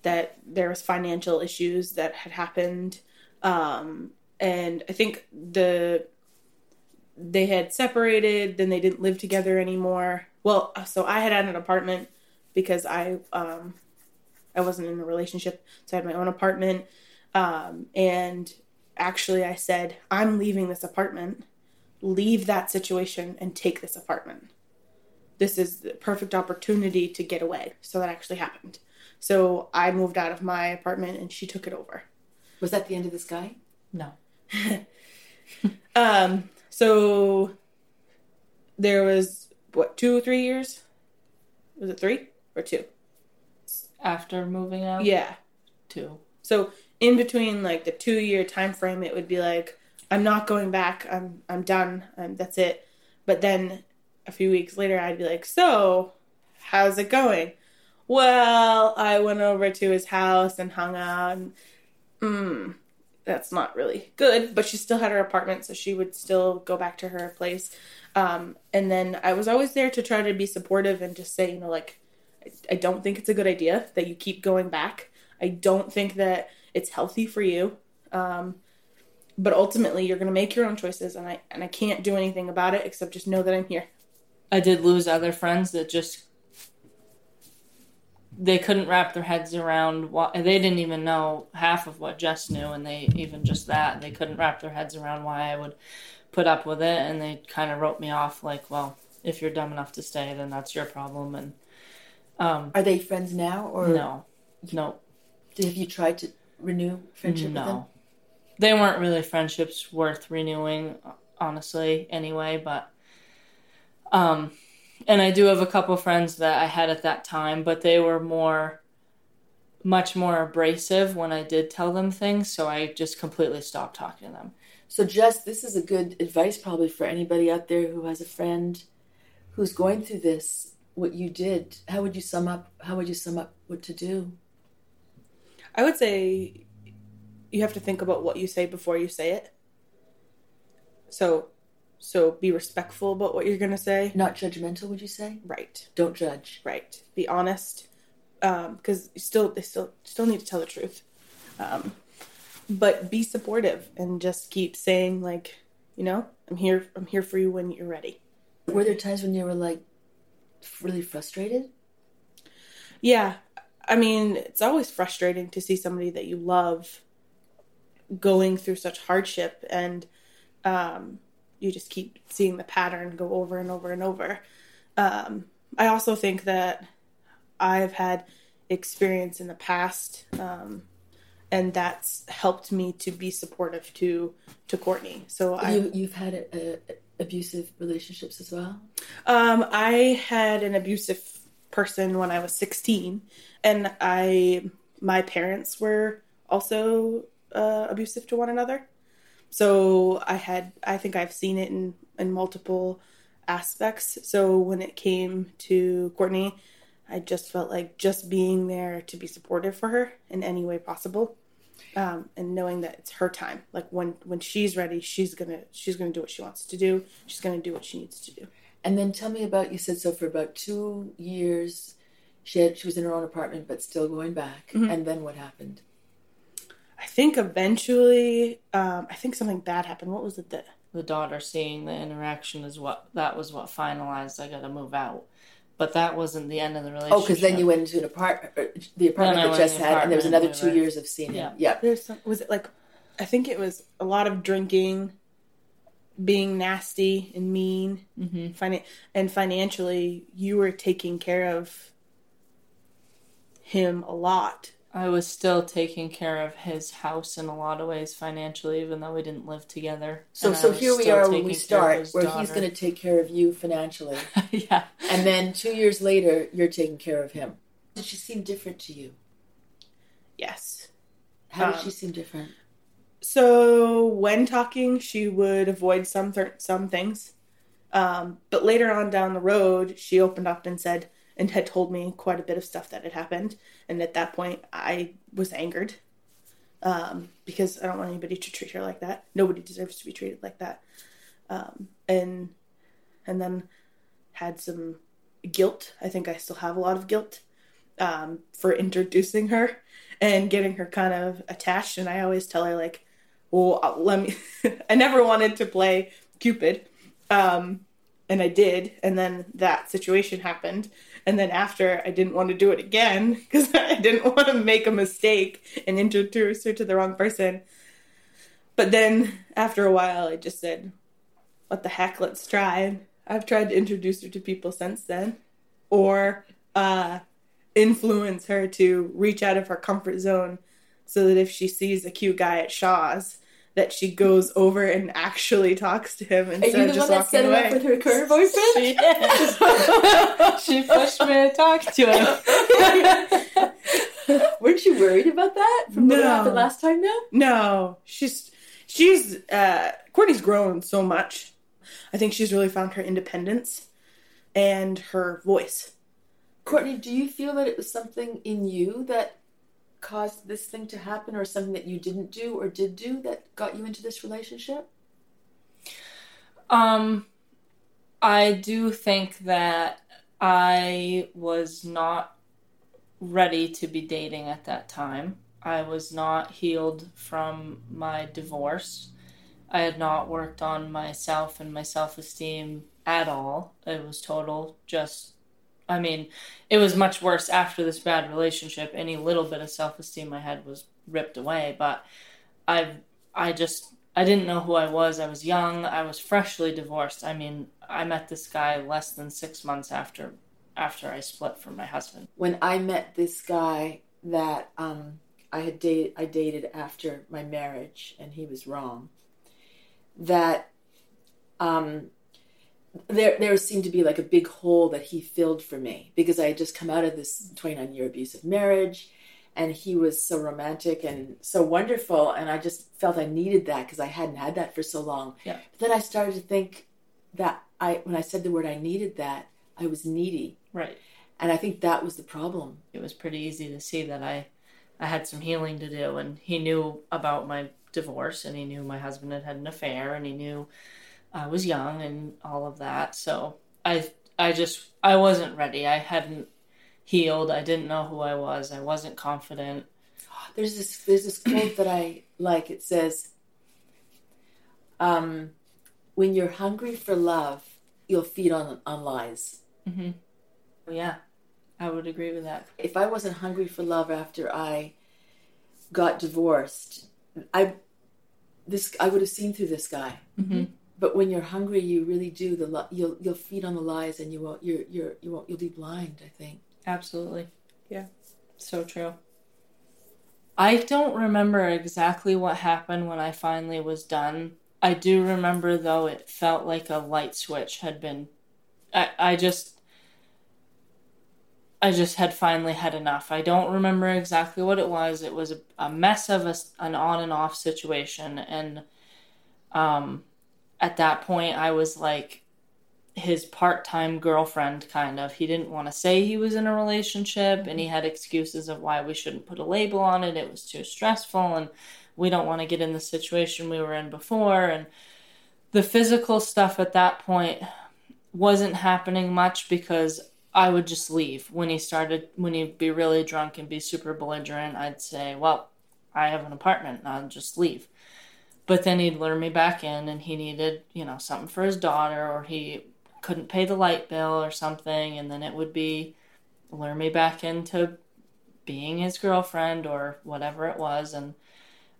that there was financial issues that had happened. Um, and I think the they had separated, then they didn't live together anymore. Well, so I had had an apartment because I um I wasn't in a relationship, so I had my own apartment. Um, and actually, I said, I'm leaving this apartment. Leave that situation and take this apartment. This is the perfect opportunity to get away. So that actually happened. So I moved out of my apartment and she took it over. Was that the end of this guy? no Um, so there was what two or three years Was it three or two? After moving out, Yeah. two. So in between like the two year time frame, it would be like, I'm not going back. I'm I'm done. Um, that's it. But then a few weeks later, I'd be like, so how's it going? Well, I went over to his house and hung out. And, mm, that's not really good. But she still had her apartment, so she would still go back to her place. Um, and then I was always there to try to be supportive and just say, you know, like, I, don't think it's a good idea that you keep going back. I don't think that it's healthy for you. Um, but ultimately, you're going to make your own choices, and I and I can't do anything about it except just know that I'm here. I did lose other friends that just they couldn't wrap their heads around what they didn't even know half of what Jess knew, and they even just that they couldn't wrap their heads around why I would put up with it, and they kind of wrote me off like, well, if you're dumb enough to stay, then that's your problem, and um, Are they friends now, or no, no, have you tried to renew friendship with them? no, they weren't really friendships worth renewing, honestly. Anyway, but um, and I do have a couple friends that I had at that time, but they were more, much more abrasive when I did tell them things. So I just completely stopped talking to them. So, Jess, this is a good advice probably for anybody out there who has a friend who's going through this. What you did, how would you sum up? How would you sum up what to do? I would say you have to think about what you say before you say it. So, so be respectful about what you're gonna say. Not judgmental, would you say? Right, Don't judge. right. Be honest, because you still they still still need to tell the truth. Um, but be supportive and just keep saying like, you know, I'm here. I'm here for you when you're ready. Were there times when you were like really frustrated? Yeah. I mean, it's always frustrating to see somebody that you love going through such hardship and um, you just keep seeing the pattern go over and over and over. Um, I also think that I've had experience in the past um, and that's helped me to be supportive to to Courtney. So I You you've had a, a, abusive relationships as well. Um, I had an abusive person when I was 16, and I my parents were also uh, abusive to one another. So I had I think I've seen it in in multiple aspects. So when it came to Courtney, I just felt like just being there to be supportive for her in any way possible. Um, and knowing that it's her time, like when when she's ready, she's gonna she's gonna do what she wants to do. She's gonna do what she needs to do. And then tell me about you said so for about two years, she had she was in her own apartment but still going back. And then what happened? I think eventually, um, I think something bad happened. What was it that? The daughter seeing the interaction is what that was what finalized. I got to move out, but that wasn't the end of the relationship. Oh, because then you went into an apartment, the apartment that went Jess had, and there was another two we years of seeing him. Yeah. Yeah. There's some, was it like? I think it was a lot of drinking, being nasty and mean, hmm finan- and financially, you were taking care of him a lot. I was still taking care of his house in a lot of ways financially, even though we didn't live together. So And so here we are when we start, his where he's going to take care of you financially, yeah. and then two years later, you're taking care of him. Did she seem different to you? Yes. How did Um, she seem different? So when talking, she would avoid some th- some things, um, but later on down the road, she opened up and said and had told me quite a bit of stuff that had happened. And at that point, I was angered um, because I don't want anybody to treat her like that. Nobody deserves to be treated like that. Um, and and then had some guilt. I think I still have a lot of guilt um, for introducing her and getting her kind of attached. And I always tell her like, well, let me. I never wanted to play Cupid, um, and I did. And then that situation happened. And then after, I didn't want to do it again because I didn't want to make a mistake and introduce her to the wrong person. But then after a while, I just said, "What the heck? Let's try." I've tried to introduce her to people since then, or uh, influence her to reach out of her comfort zone so that if she sees a cute guy at Shaw's, that she goes over and actually talks to him instead Are you of the just one that walking set him away. up with her current boyfriend? She did. she pushed me to talk to him. Weren't you worried about that from what happened last time now? No, she's she's uh Courtney's grown so much. I think she's really found her independence and her voice. Courtney, do you feel that it was something in you that caused this thing to happen or something that you didn't do or did do that got you into this relationship? Um, I do think that I was not ready to be dating at that time. I was not healed from my divorce. I had not worked on myself and my self esteem at all. It was total just, I mean, it was much worse after this bad relationship. Any little bit of self esteem I had was ripped away. But I, I just, I didn't know who I was. I was young. I was freshly divorced. I mean, I met this guy less than six months after, after I split from my husband. When I met this guy that um, I had dated, I dated after my marriage, and he was wrong. That um, there there seemed to be like a big hole that he filled for me because I had just come out of this 29 year abusive marriage and he was so romantic and so wonderful and I just felt I needed that because I hadn't had that for so long. Yeah. But then I started to think that I when I said the word I needed that, I was needy. Right. And I think that was the problem. It was pretty easy to see that I, I had some healing to do, and he knew about my divorce, and he knew my husband had had an affair, and he knew I was young and all of that. So I, I just, I wasn't ready. I hadn't healed. I didn't know who I was. I wasn't confident. There's this there's this quote that I like. It says, um, "When you're hungry for love, you'll feed on on lies." Mm-hmm. Yeah, I would agree with that. If I wasn't hungry for love after I got divorced, I this I would have seen through this guy. Mm-hmm. But when you're hungry, you really do the you'll you'll feed on the lies, and you won't you're you're you won't you'll be blind. I think. Absolutely. Yeah. So true. I don't remember exactly what happened when I finally was done. I do remember though it felt like a light switch had been I I just I just had finally had enough. I don't remember exactly what it was. It was a, a mess of a, an on and off situation and um at that point I was like his part-time girlfriend kind of. He didn't want to say he was in a relationship and he had excuses of why we shouldn't put a label on it. It was too stressful and we don't want to get in the situation we were in before. And the physical stuff at that point wasn't happening much because I would just leave. When he started when he'd be really drunk and be super belligerent I'd say well I have an apartment I'll just leave but then he'd lure me back in and he needed you know something for his daughter or he couldn't pay the light bill or something. And then it would be lure me back into being his girlfriend or whatever it was. And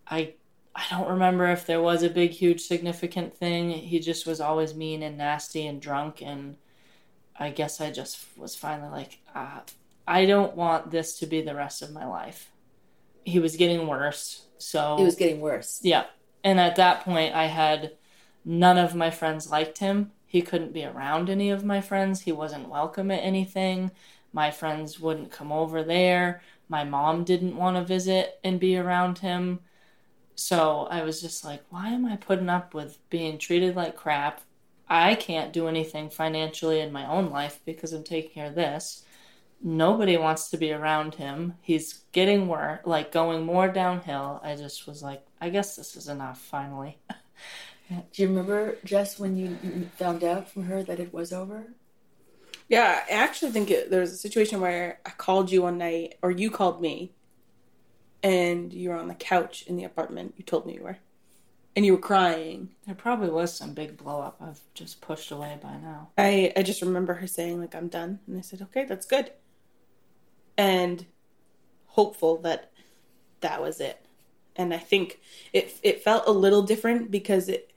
i i don't remember if there was a big huge significant thing. He just was always mean and nasty and drunk. And i guess i just was finally like ah, i don't want this to be the rest of my life. He was getting worse. So It was getting worse. yeah. And at that point, I had none of my friends liked him. He couldn't be around any of my friends. He wasn't welcome at anything. My friends wouldn't come over there. My mom didn't want to visit and be around him. So I was just like, why am I putting up with being treated like crap? I can't do anything financially in my own life because I'm taking care of this. Nobody wants to be around him. He's getting worse, like going more downhill. I just was like, I guess this is enough finally. Do you remember Jess when you you found out from her that it was over? Yeah, I actually think it, there was a situation where I called you one night, or you called me, and you were on the couch in the apartment. You told me you were, and you were crying. There probably was some big blow up I've just pushed away by now. I I just remember her saying like I'm done, and I said okay, that's good, and hopeful that that was it. And I think it it felt a little different because it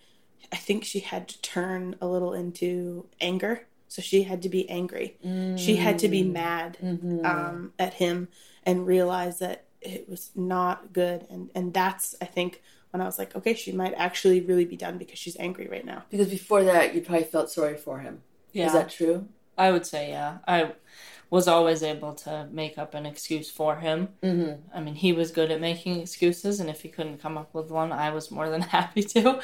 I think she had to turn a little into anger. So she had to be angry. She had to be mad um, at him and realize that it was not good. And and that's I think when I was like, okay, she might actually really be done because she's angry right now. Because before that, you probably felt sorry for him. Yeah. Is that true? I would say, yeah. I was always able to make up an excuse for him. Mm-hmm. I mean, he was good at making excuses, and if he couldn't come up with one, I was more than happy to.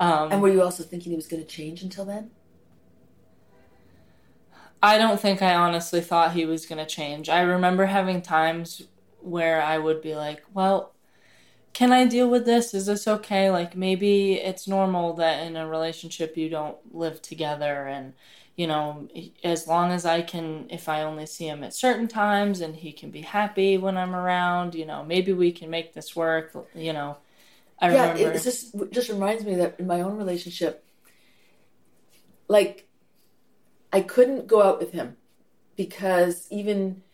Um, And were you also thinking he was going to change until then? I don't think I honestly thought he was going to change. I remember having times where I would be like, well, can I deal with this? Is this okay? Like, maybe it's normal that in a relationship you don't live together. And, you know, as long as I can, if I only see him at certain times and he can be happy when I'm around, you know, maybe we can make this work. You know, I yeah, remember. it just just reminds me that in my own relationship, like, I couldn't go out with him because even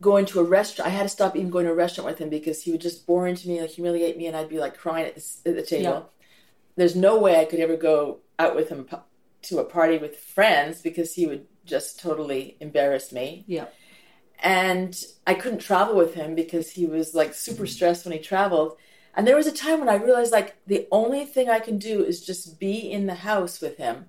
going to a restaurant, I had to stop even going to a restaurant with him because he would just bore into me, like humiliate me, and I'd be like crying at the, at the table. Yeah. There's no way I could ever go out with him to a party with friends because he would just totally embarrass me. Yeah. And I couldn't travel with him because he was like super stressed when he traveled. And there was a time when I realized like the only thing I can do is just be in the house with him.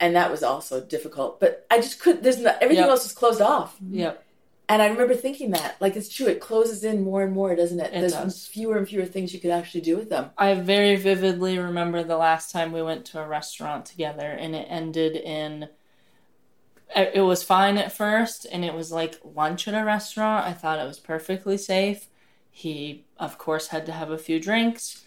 And that was also difficult. But I just couldn't there's not everything Yep. else was closed off. Yep. And I remember thinking that. Like it's true, it closes in more and more, doesn't it? It there's does. fewer and fewer things you could actually do with them. I very vividly remember the last time we went to a restaurant together, and it ended in. It it was fine at first, and it was like lunch at a restaurant. I thought it was perfectly safe. He, of course, had to have a few drinks.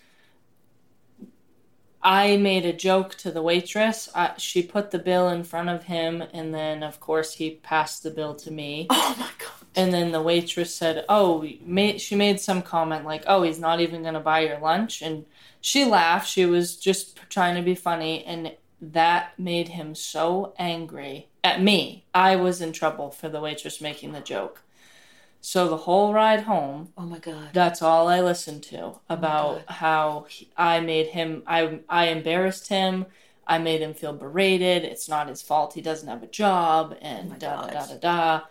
I made a joke to the waitress. I, she put the bill in front of him, and then, of course, he passed the bill to me. Oh my god. And then the waitress said, "Oh, ma- she made some comment like, "Oh, he's not even going to buy your lunch." And she laughed. She was just trying to be funny, and that made him so angry at me. I was in trouble for the waitress making the joke. So the whole ride home, Oh my god. that's all I listened to about how he, I made him I I embarrassed him. I made him feel berated. It's not his fault. He doesn't have a job and Oh da da da da da.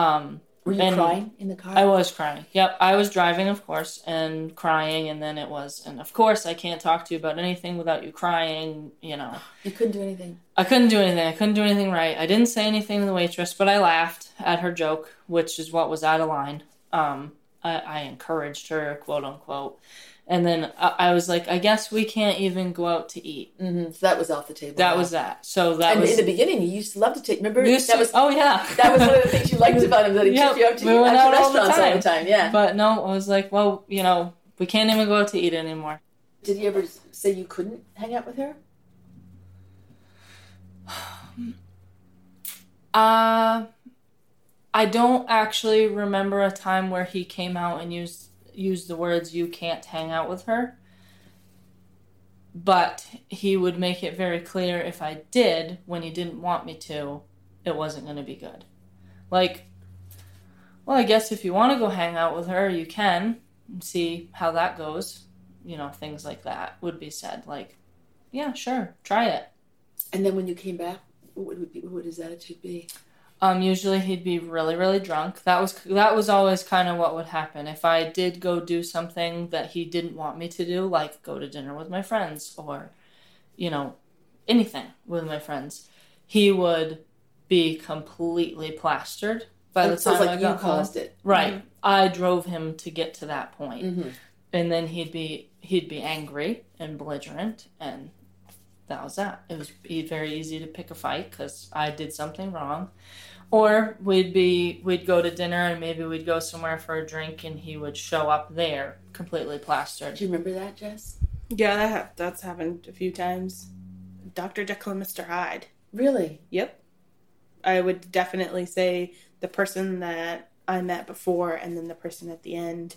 Um Were you and- crying in the car? I was crying. Yep, I was driving, of course, and crying, and then it was, and of course, I can't talk to you about anything without you crying. You know, you couldn't do anything. I couldn't do anything. I couldn't do anything right. I didn't say anything to the waitress, but I laughed at her joke, which is what was out of line. Um, I, I encouraged her, quote unquote, and then I, I was like, I guess we can't even go out to eat. hmm So that was off the table. That was that. So that and was. in the beginning, you used to love to take. Remember that to- was oh yeah, that was one of the things you liked about him that he Yep, took you out to we eat went out all the restaurants all the time. Yeah. But no, I was like, well, you know, we can't even go out to eat anymore. Did he ever say you couldn't hang out with her? Uh I don't actually remember a time where he came out and used used the words you can't hang out with her. But he would make it very clear if I did when he didn't want me to, it wasn't going to be good. Like well, I guess if you want to go hang out with her, you can see how that goes. You know, things like that would be said like, yeah, sure, try it. And then when you came back, what would be, what would his attitude be? Um, usually he'd be really, really drunk. That was that was always kind of what would happen. If I did go do something that he didn't want me to do, like go to dinner with my friends or, you know, anything with my friends, he would be completely plastered by the so time I like you got home. caused it. Right. I drove him to get to that point. Mm-hmm. And then he'd be he'd be angry and belligerent and that was that. It was be very easy to pick a fight cuz I did something wrong. Or we'd be we'd go to dinner and maybe we'd go somewhere for a drink and he would show up there completely plastered. Do you remember that, Jess? Yeah, that ha- that's happened a few times. Dr. Jekyll and Mr. Hyde. Really? Yep. I would definitely say the person that I met before and then the person at the end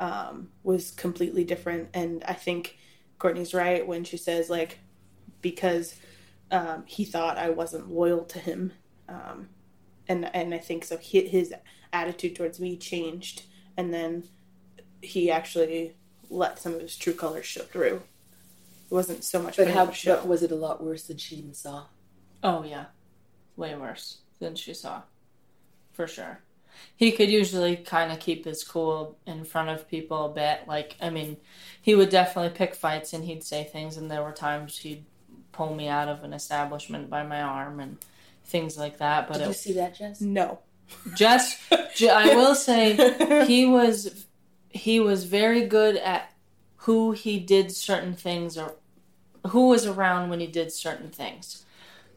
um, was completely different. And I think Courtney's right when she says, like, because um, he thought I wasn't loyal to him. Um, and, and I think so. He, his attitude towards me changed. And then he actually let some of his true colors show through. It wasn't so much But how show. but was it a lot worse than she even saw? Oh yeah. Way worse than she saw. For sure. he could usually kind of keep his cool in front of people a bit. Like, I mean, he would definitely pick fights and he'd say things, and there were times he'd pull me out of an establishment by my arm and things like that. But Did you see that, Jess? No. Jess, ju- I will say, he was he was very good at who he did certain things or who was around when he did certain things.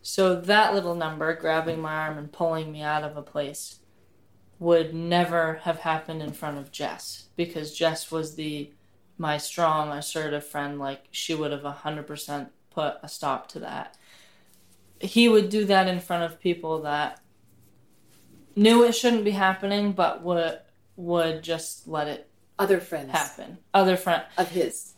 So that little number, grabbing my arm and pulling me out of a place, would never have happened in front of Jess because Jess was the my strong, assertive friend. Like she would have hundred percent put a stop to that. He would do that in front of people that knew it shouldn't be happening, but would would just let it Other friends happen. Other friend, of his.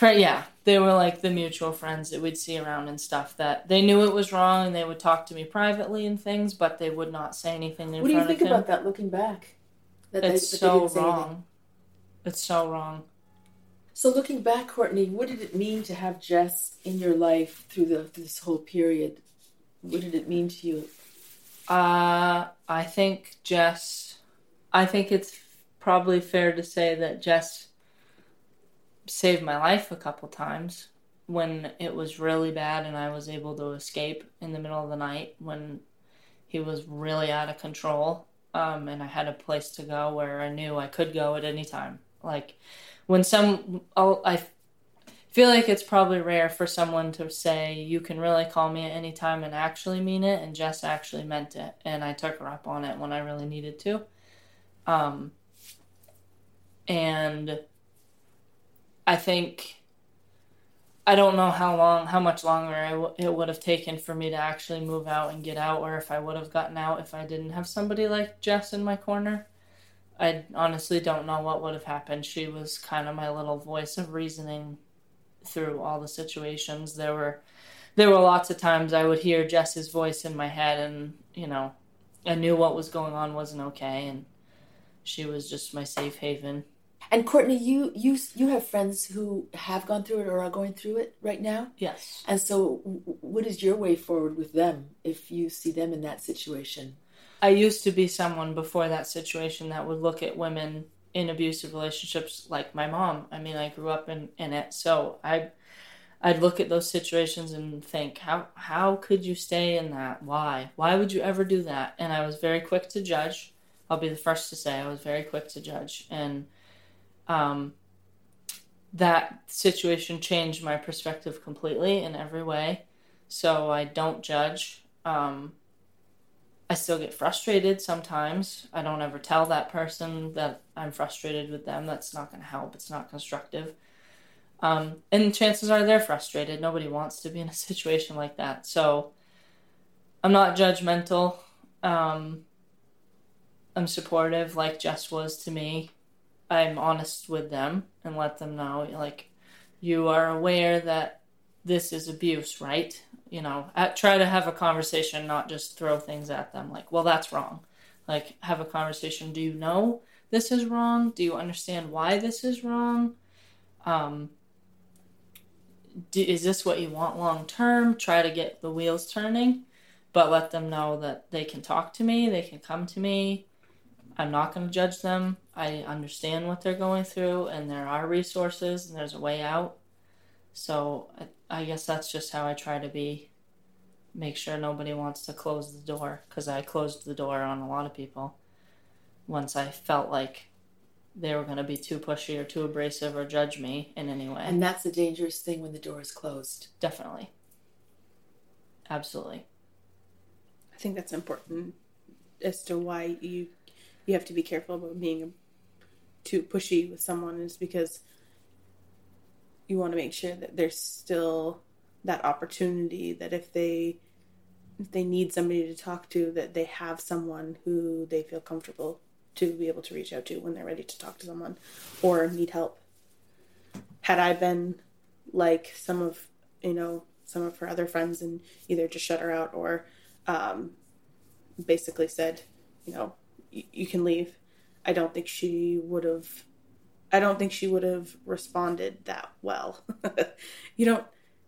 Yeah, they were like the mutual friends that we'd see around and stuff. That they knew it was wrong, and they would talk to me privately and things, but they would not say anything in What do you think about that looking back? That it's they so didn't say anything? wrong. It's so wrong. So looking back, Courtney, what did it mean to have Jess in your life through the through this whole period? What did it mean to you? Uh, I think Jess. I think it's probably fair to say that Jess saved my life a couple times when it was really bad and I was able to escape in the middle of the night when he was really out of control. Um, and I had a place to go where I knew I could go at any time. Like when some, I feel like it's probably rare for someone to say you can really call me at any time and actually mean it and Jess actually meant it. And I took her up on it when I really needed to. Um and I think I don't know how long how much longer it would have taken for me to actually move out and get out or if I would have gotten out if I didn't have somebody like Jess in my corner. I honestly don't know what would have happened. She was kind of my little voice of reasoning through all the situations. There were there were lots of times I would hear Jess's voice in my head and, you know, I knew what was going on wasn't okay and she was just my safe haven. And Courtney, you you you have friends who have gone through it or are going through it right now. Yes. And so, what is your way forward with them if you see them in that situation? I used to be someone before that situation that would look at women in abusive relationships like my mom. I mean, I grew up in, in it, so I I'd look at those situations and think, how how could you stay in that? Why? Why would you ever do that? And I was very quick to judge. I'll be the first to say I was very quick to judge, and um, that situation changed my perspective completely in every way. So I don't judge. Um, I still get frustrated sometimes. I don't ever tell that person that I'm frustrated with them. That's not going to help. It's not constructive. Um, and chances are they're frustrated. Nobody wants to be in a situation like that. So I'm not judgmental. Um, I'm supportive, like Jess was to me. I'm honest with them and let them know, like, you are aware that this is abuse, right? You know, at, try to have a conversation, not just throw things at them like, well, that's wrong. Like, have a conversation. Do you know this is wrong? Do you understand why this is wrong? Um, do, is this what you want long term? Try to get the wheels turning, but let them know that they can talk to me, they can come to me. I'm not going to judge them. I understand what they're going through, and there are resources, and there's a way out. So I, I guess that's just how I try to be. Make sure nobody wants to close the door because I closed the door on a lot of people once I felt like they were going to be too pushy or too abrasive or judge me in any way. And that's a dangerous thing when the door is closed. Definitely. Absolutely. I think that's important as to why you you have to be careful about being too pushy with someone is because you want to make sure that there's still that opportunity that if they if they need somebody to talk to that they have someone who they feel comfortable to be able to reach out to when they're ready to talk to someone or need help. Had i been like some of you know some of her other friends and either just shut her out or um, basically said you know you can leave i don't think she would have i don't think she would have responded that well you don't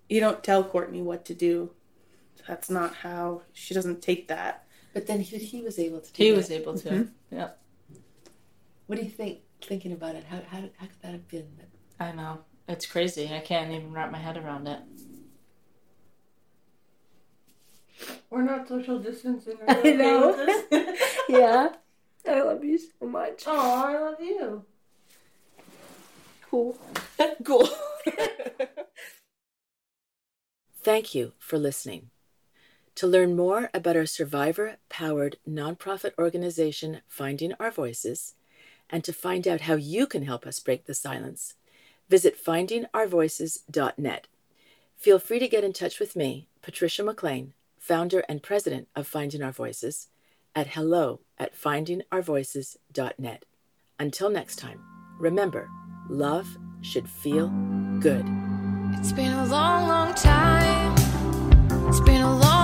you don't tell courtney what to do that's not how she doesn't take that But then he, he was able to. Do He that. was able to. Mm-hmm. Yeah, What do you think? Thinking about it, how how, how could that have been? I know. It's crazy. I can't even wrap my head around it. We're not social distancing. I know. yeah. I love you so much. Oh, I love you. Cool. cool. Thank you for listening. To learn more about our survivor powered nonprofit organization, Finding Our Voices, and to find out how you can help us break the silence, visit findingourvoices.net. Feel free to get in touch with me, Patrisha McLean, founder and president of Finding Our Voices, at hello at findingourvoices.net. Until next time, remember, love should feel good. It's been a long, long time. It's been a long